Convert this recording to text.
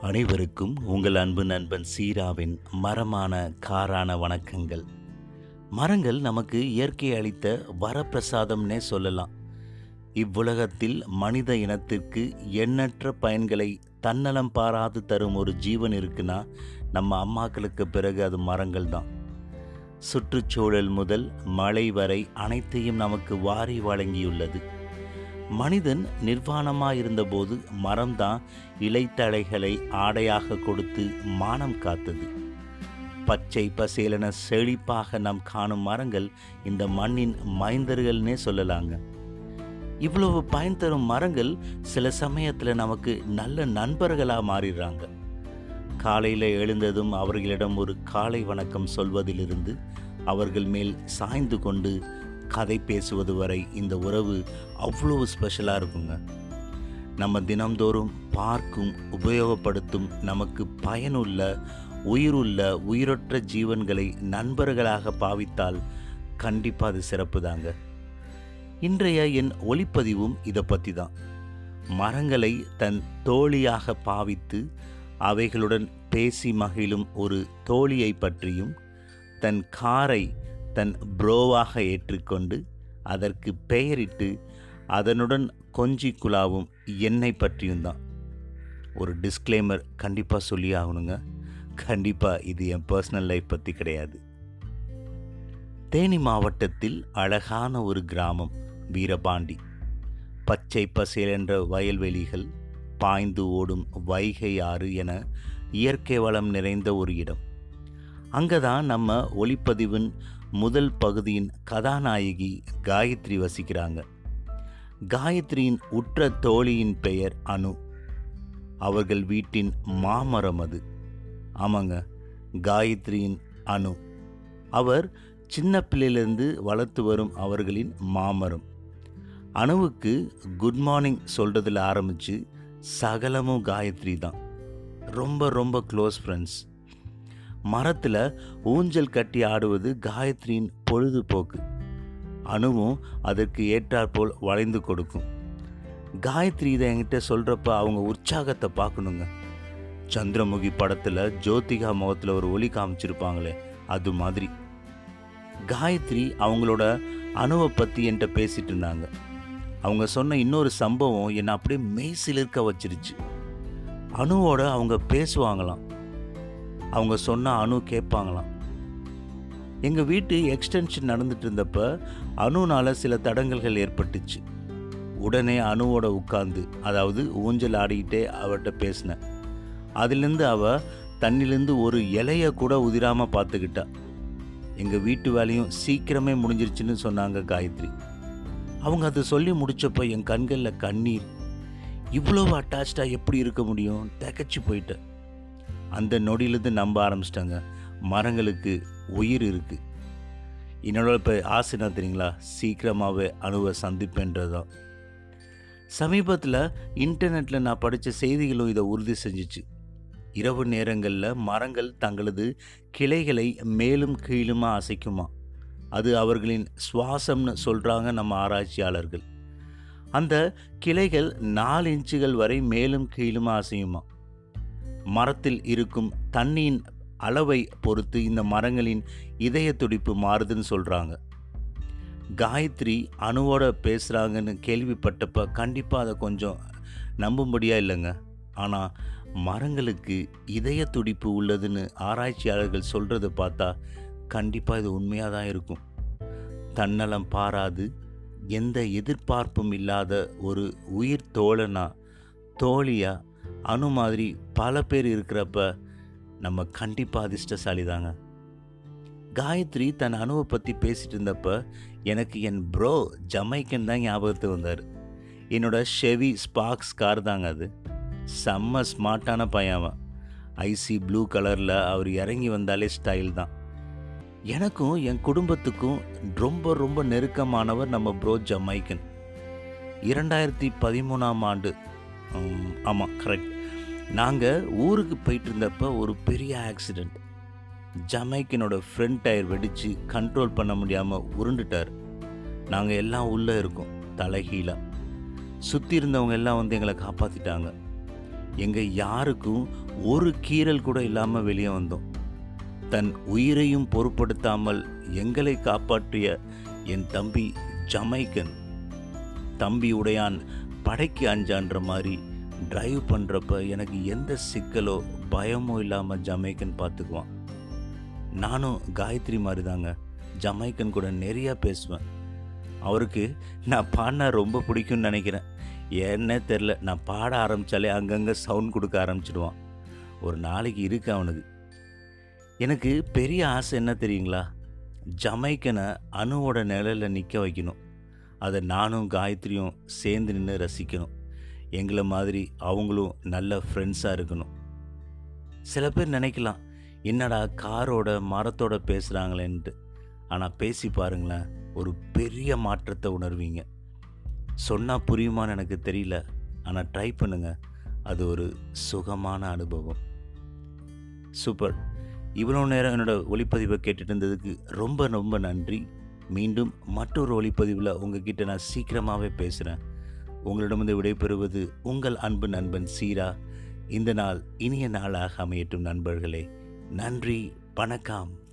அனைவருக்கும் உங்கள் அன்பு நண்பன் சீராவின் மரமான காரான வணக்கங்கள். மரங்கள் நமக்கு இயற்கை அளித்த வரப்பிரசாதம்னே சொல்லலாம். இவ்வுலகத்தில் மனித இனத்திற்கு எண்ணற்ற பயன்களை தன்னலம் பாராது தரும் ஒரு ஜீவன் இருக்குன்னா நம்ம அம்மாக்களுக்கு பிறகு அது மரங்கள் தான். சுற்றுச்சூழல் முதல் மழை வரை அனைத்தையும் நமக்கு வாரி வழங்கியுள்ளது. மனிதன் நிர்வாணமாயிருந்தபோது மரம்தான் இலைத்தழைகளை ஆடையாக கொடுத்து மானம் காத்தது. பச்சை பசேலென செழிப்பாக நாம் காணும் மரங்கள் இந்த மண்ணின் மைந்தர்கள்னே சொல்லலாங்க. இவ்வளவு பயன் தரும் மரங்கள் சில சமயத்தில் நமக்கு நல்ல நண்பர்களாக மாறிடுறாங்க. காலையில் எழுந்ததும் அவர்களிடம் ஒரு காலை வணக்கம் சொல்வதிலிருந்து அவர்கள் மேல் சாய்ந்து கொண்டு கதை பேசுவது வரை இந்த உறவு அவ்வளோ ஸ்பெஷலாக இருக்குங்க. நம்ம தினம்தோறும் பார்க்கும் உபயோகப்படுத்தும் நமக்கு பயனுள்ள உயிருள்ள உயிரற்ற ஜீவன்களை நண்பர்களாக பாவித்தால் கண்டிப்பாக அது சிறப்பு தாங்க இன்றைய என் ஒளிப்பதிவும் இதை பற்றி தான் மரங்களை தன் தோழியாக பாவித்து அவைகளுடன் பேசி மகிழும் ஒரு தோழியை பற்றியும் தன் காரை தன் புரோவாக ஏற்றுக்கொண்டு அதற்கு பெயரிட்டு அதனுடன் கொஞ்சி குழாவும் என்னை பற்றியும் தான். ஒரு டிஸ்க்ளைமர் கண்டிப்பாக சொல்லி ஆகணுங்க. கண்டிப்பாக இது என் பர்சனல் லைஃப் பற்றி கிடையாது. தேனி மாவட்டத்தில் அழகான ஒரு கிராமம் வீரபாண்டி. பச்சை பசேல் என்ற வயல்வெளிகள் பாய்ந்து ஓடும் வைகை ஆறு என இயற்கை வளம் நிறைந்த ஒரு இடம். அங்கதான் நம்ம ஒளிப்பதிவின் முதல் பகுதியின் கதாநாயகி காயத்ரி வசிக்கிறாங்க. காயத்ரியின் உற்ற தோழியின் பெயர் அனு. அவர்கள் வீட்டின் மாமரம் அது. ஆமாங்க காயத்ரியின் அனு. அவர் சின்ன பிள்ளையிலிருந்து வளர்த்து வரும் அவர்களின் மாமரம். அணுவுக்கு குட் மார்னிங் சொல்கிறதுல ஆரம்பித்து சகலமும் காயத்ரி தான். ரொம்ப ரொம்ப க்ளோஸ் ஃப்ரெண்ட்ஸ் மரத்தில் ஊஞ்சல் கட்டி ஆடுவது காயத்ரியின் பொழுதுபோக்கு. அணுவும் அதற்கு ஏற்றாற்போல் வளைந்து கொடுக்கும். காயத்ரி இதை என்கிட்ட சொல்கிறப்ப அவங்க உற்சாகத்தை பார்க்கணுங்க. சந்திரமுகி படத்தில் ஜோதிகா முகத்தில் ஒரு ஒளி காமிச்சிருப்பாங்களே அது மாதிரி. காயத்ரி அவங்களோட அணுவை பற்றி என்கிட்ட பேசிட்டு இருந்தாங்க. அவங்க சொன்ன இன்னொரு சம்பவம் என்னை அப்படியே மெய்சிலிருக்க வச்சிருச்சு. அணுவோட அவங்க பேசுவாங்களாம். அவங்க சொன்ன அணு கேட்பாங்களாம். எங்கள் வீட்டு எக்ஸ்டென்ஷன் நடந்துட்டு இருந்தப்ப அணுனால் சில தடங்கல்கள் ஏற்பட்டுச்சு. உடனே அணுவோட உட்காந்து அதாவது ஊஞ்சல் ஆடிக்கிட்டே அவர்கிட்ட பேசினேன் அதுலேருந்து அவ தண்ணிலேருந்து ஒரு இலையை கூட உதிராமல் பார்த்துக்கிட்டா எங்கள் வீட்டு வேலையும் சீக்கிரமே முடிஞ்சிருச்சுன்னு சொன்னாங்க காயத்ரி. அவங்க அதை சொல்லி முடிச்சப்போ என் கண்களில் கண்ணீர். இவ்வளோ அட்டாச்சாக எப்படி இருக்க முடியும்? திகச்சு போயிட்டேன். அந்த நொடியிலேருந்து நம்ப ஆரம்பிச்சிட்டாங்க. மரங்களுக்கு உயிர் இருக்குது என்னோட இப்போ ஆசை என்ன தெரியுங்களா? சீக்கிரமாகவே அணுவை சந்திப்பேன்றது தான் சமீபத்தில் இன்டர்நெட்டில் நான் படித்த செய்திகளும் இதை உறுதி செஞ்சிச்சு. இரவு நேரங்களில் மரங்கள் தங்களது கிளைகளை மேலும் கீழுமா அசைக்குமா? அது அவர்களின் சுவாசம்னு சொல்கிறாங்க நம்ம ஆராய்ச்சியாளர்கள். அந்த கிளைகள் நாலு இன்ச்சுகள் வரை மேலும் கீழுமா அசையுமா? மரத்தில் இருக்கும் தண்ணியின் அளவை பொறுத்து இந்த மரங்களின் இதய துடிப்பு மாறுதுன்னு சொல்கிறாங்க காயத்ரி அணுவோட பேசுகிறாங்கன்னு கேள்விப்பட்டப்ப கண்டிப்பாக அதை கொஞ்சம் நம்பும்படியாக இல்லைங்க. ஆனால் மரங்களுக்கு இதய துடிப்பு உள்ளதுன்னு ஆராய்ச்சியாளர்கள் சொல்கிறத பார்த்தா கண்டிப்பாக இது உண்மையாக தான் இருக்கும். தன்னலம் பாராது எந்த எதிர்பார்ப்பும் இல்லாத ஒரு உயிர் தோழனா தோழியாக அணு மாதிரி பல பேர் இருக்கிறப்ப நம்ம கண்டிப்பாக அதிர்ஷ்டசாலி தாங்க காயத்ரி தன் அணுவை பற்றி பேசிட்டு இருந்தப்ப எனக்கு என் ப்ரோ ஜமைக்கன் தான் ஞாபகத்துக்கு வந்தார். என்னோட ஷெவி ஸ்பார்க்ஸ் கார் தாங்க அது. செம்ம ஸ்மார்ட்டான பையன் ஐசி ப்ளூ கலரில் அவர் இறங்கி வந்தாலே ஸ்டைல் தான். எனக்கும் என் குடும்பத்துக்கும் ரொம்ப ரொம்ப நெருக்கமானவர் நம்ம ப்ரோ ஜமைக்கன். இரண்டாயிரத்தி பதிமூணாம் ஆண்டு ஆமாம் கரெக்ட் நாங்கள் ஊருக்கு போயிட்டு இருந்தப்போ ஒரு பெரிய ஆக்சிடெண்ட் ஜமைக்கனோட ஃப்ரண்ட் டயர் வெடித்து கண்ட்ரோல் பண்ண முடியாமல் உருண்டுட்டார். நாங்கள் எல்லாம் உள்ளே இருக்கோம் தலைகீழாக சுற்றி இருந்தவங்க எல்லாம் வந்து எங்களை காப்பாற்றிட்டாங்க எங்கள் யாருக்கும் ஒரு கீறல் கூட இல்லாமல் வெளியே வந்தோம். தன் உயிரையும் பொருட்படுத்தாமல் எங்களை காப்பாற்றிய என் தம்பி ஜமைக்கன். தம்பி உடையான் படைக்கு அஞ்சான்ற மாதிரி டிரைவ் பண்ணுறப்ப எனக்கு எந்த சிக்கலோ பயமோ இல்லாமல் ஜமைக்கன் பார்த்துக்குவான் நானும் காயத்ரி மாதிரி தாங்க ஜமைக்கன் கூட நிறையா பேசுவேன். அவருக்கு நான் பாடினா ரொம்ப பிடிக்கும்னு நினைக்கிறேன். ஏன்னே தெரில நான் பாட ஆரம்பித்தாலே அங்கங்கே சவுண்ட் கொடுக்க ஆரம்பிச்சிடுவான். ஒரு நாளைக்கு இருக்கு அவனுக்கு. எனக்கு பெரிய ஆசை என்ன தெரியுங்களா? ஜமைக்கனை அணுவோட நிழலில் நிற்க வைக்கணும். அதை நானும் காயத்ரியும் சேர்ந்து நின்று ரசிக்கணும். எங்களை மாதிரி அவங்களும் நல்ல ஃப்ரெண்ட்ஸாக இருக்கணும். சில பேர் நினைக்கலாம் என்னடா காரோட மரத்தோட பேசுகிறாங்களேன்ட்டு ஆனால் பேசி பாருங்களேன் ஒரு பெரிய மாற்றத்தை உணர்வீங்க. சொன்னால் புரியுமான்னு எனக்கு தெரியல ஆனால் ட்ரை பண்ணுங்கள் அது ஒரு சுகமான அனுபவம். சூப்பர் இவ்வளோ நேரம் என்னோட ஒளிப்பதிவை கேட்டுட்டு இருந்ததுக்கு ரொம்ப ரொம்ப நன்றி. மீண்டும் மற்றொரு ஒளிப்பதிவில் உங்ககிட்ட நான் சீக்கிரமாகவே பேசுகிறேன் உங்களிடமிருந்து விடைபெறுவது உங்கள் அன்பு நண்பன் சீரா. இந்த நாள் இனிய நாளாக அமையட்டும் நண்பர்களே. நன்றி வணக்கம்.